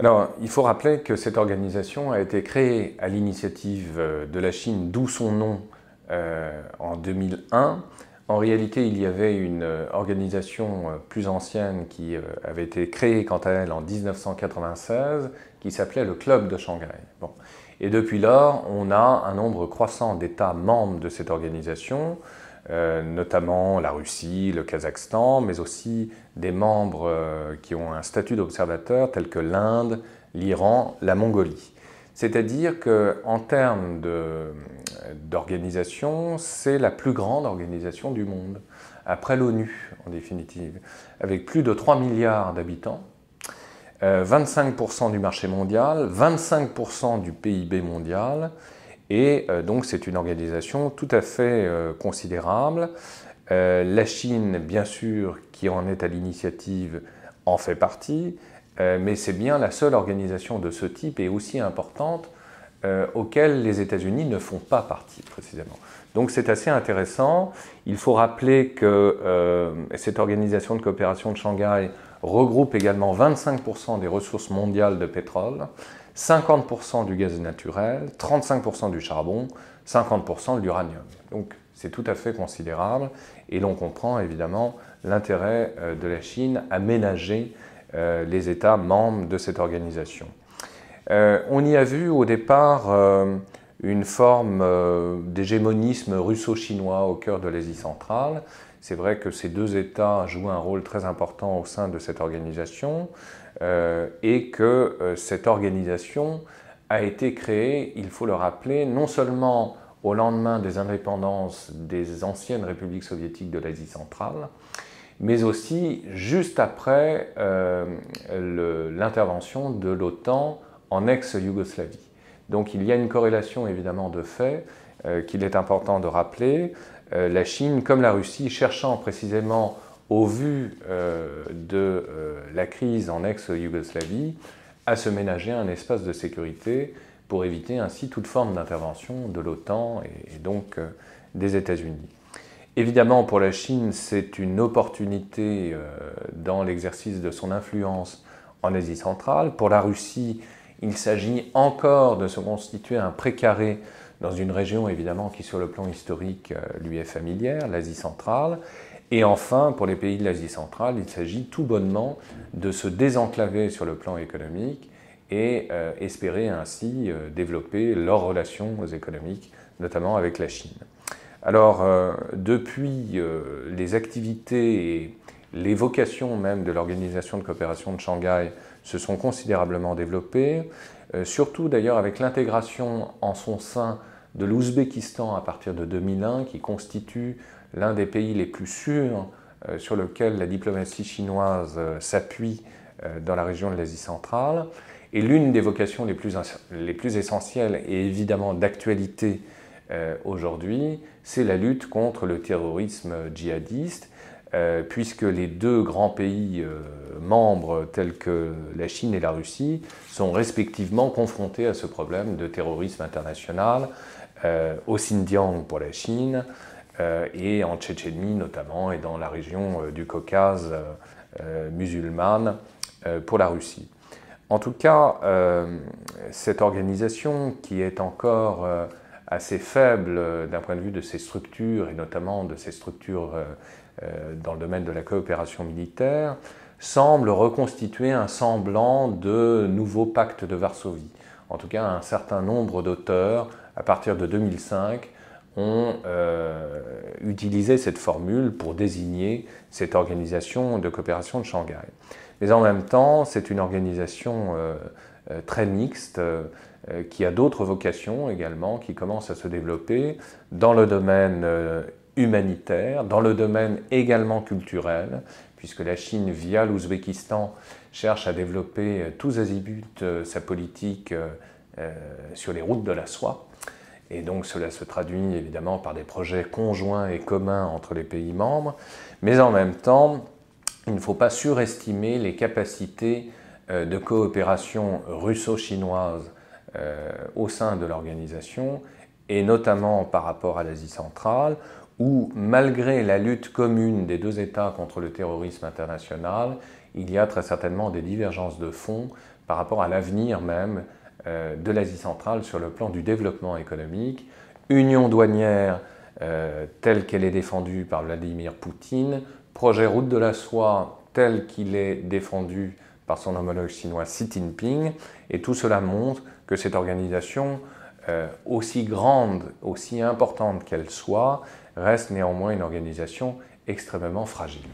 Alors, il faut rappeler que cette organisation a été créée à l'initiative euh, de la Chine, d'où son nom euh, en 2001. En réalité, il y avait une euh, organisation plus ancienne qui avait été créée quant à elle en 1996, qui s'appelait le Club de Shanghai. Bon. Et depuis lors, on a un nombre croissant d'États membres de cette organisation. Euh, notamment la Russie, le Kazakhstan, mais aussi des membres euh, qui ont un statut d'observateur tels que l'Inde, l'Iran, la Mongolie. C'est-à-dire qu'en termes d'organisation, c'est la plus grande organisation du monde, après l'ONU en définitive, avec plus de 3 milliards d'habitants, 25% euh, du marché mondial, 25% du PIB mondial, et euh, donc c'est une organisation tout à fait euh, considérable. Euh, la Chine, bien sûr, qui en est à l'initiative, en fait partie, mais c'est bien la seule organisation de ce type et aussi importante auquel les États-Unis ne font pas partie précisément. Donc c'est assez intéressant. Il faut rappeler que cette organisation de coopération de Shanghai regroupe également 25% des ressources mondiales de pétrole. 50% du gaz naturel, 35% du charbon, 50% de l'uranium. Donc c'est tout à fait considérable et l'on comprend évidemment l'intérêt euh, de la Chine à ménager euh, les États membres de cette organisation. Euh, on y a vu au départ une forme d'hégémonisme russo-chinois au cœur de l'Asie centrale. C'est vrai que ces deux États jouent un rôle très important au sein de cette organisation. Euh, et que euh, cette organisation a été créée, il faut le rappeler, non seulement au lendemain des indépendances des anciennes républiques soviétiques de l'Asie centrale, mais aussi juste après euh, l'intervention de l'OTAN en ex-Yougoslavie. Donc il y a une corrélation évidemment de fait qu'il est important de rappeler. la Chine, comme la Russie, cherchant précisément au vu euh, de euh, la crise en ex-Yougoslavie, à se ménager un espace de sécurité pour éviter ainsi toute forme d'intervention de l'OTAN et, donc euh, des États-Unis. Évidemment, pour la Chine, c'est une opportunité dans l'exercice de son influence en Asie centrale. Pour la Russie, il s'agit encore de se constituer un précaré dans une région évidemment qui sur le plan historique lui est familière, l'Asie centrale. Et enfin, pour les pays de l'Asie centrale, il s'agit tout bonnement de se désenclaver sur le plan économique et euh, espérer ainsi euh, développer leurs relations économiques, notamment avec la Chine. Alors, euh, depuis les activités et les vocations même de l'Organisation de coopération de Shanghai se sont considérablement développées, surtout d'ailleurs avec l'intégration en son sein de l'Ouzbékistan à partir de 2001, qui constitue l'un des pays les plus sûrs euh, sur lequel la diplomatie chinoise euh, s'appuie euh, dans la région de l'Asie centrale. Et l'une des vocations les plus, les plus essentielles et évidemment d'actualité aujourd'hui, c'est la lutte contre le terrorisme djihadiste, puisque les deux grands pays membres tels que la Chine et la Russie sont respectivement confrontés à ce problème de terrorisme international, au Xinjiang pour la Chine, et en Tchétchénie notamment, et dans la région euh, du Caucase euh, musulmane pour la Russie. En tout cas, cette organisation qui est encore assez faible d'un point de vue de ses structures, et notamment de ses structures dans le domaine de la coopération militaire, semble reconstituer un semblant de nouveau pacte de Varsovie. En tout cas, un certain nombre d'auteurs, à partir de 2005, ont euh, utilisé cette formule pour désigner cette organisation de coopération de Shanghai. Mais en même temps, c'est une organisation euh, euh, très mixte qui a d'autres vocations également, qui commence à se développer dans le domaine humanitaire, dans le domaine également culturel, puisque la Chine, via l'Ouzbékistan, cherche à développer tous azimuts sa politique sur les routes de la soie. Et donc cela se traduit évidemment par des projets conjoints et communs entre les pays membres, mais en même temps, il ne faut pas surestimer les capacités euh, de coopération russo-chinoise euh, au sein de l'organisation, et notamment par rapport à l'Asie centrale, où, malgré la lutte commune des deux États contre le terrorisme international, il y a très certainement des divergences de fond par rapport à l'avenir même de l'Asie centrale sur le plan du développement économique. Union douanière euh, telle qu'elle est défendue par Vladimir Poutine, projet route de la soie tel qu'il est défendu par son homologue chinois Xi Jinping, et tout cela montre que cette organisation, euh, aussi grande, aussi importante qu'elle soit, reste néanmoins une organisation extrêmement fragile.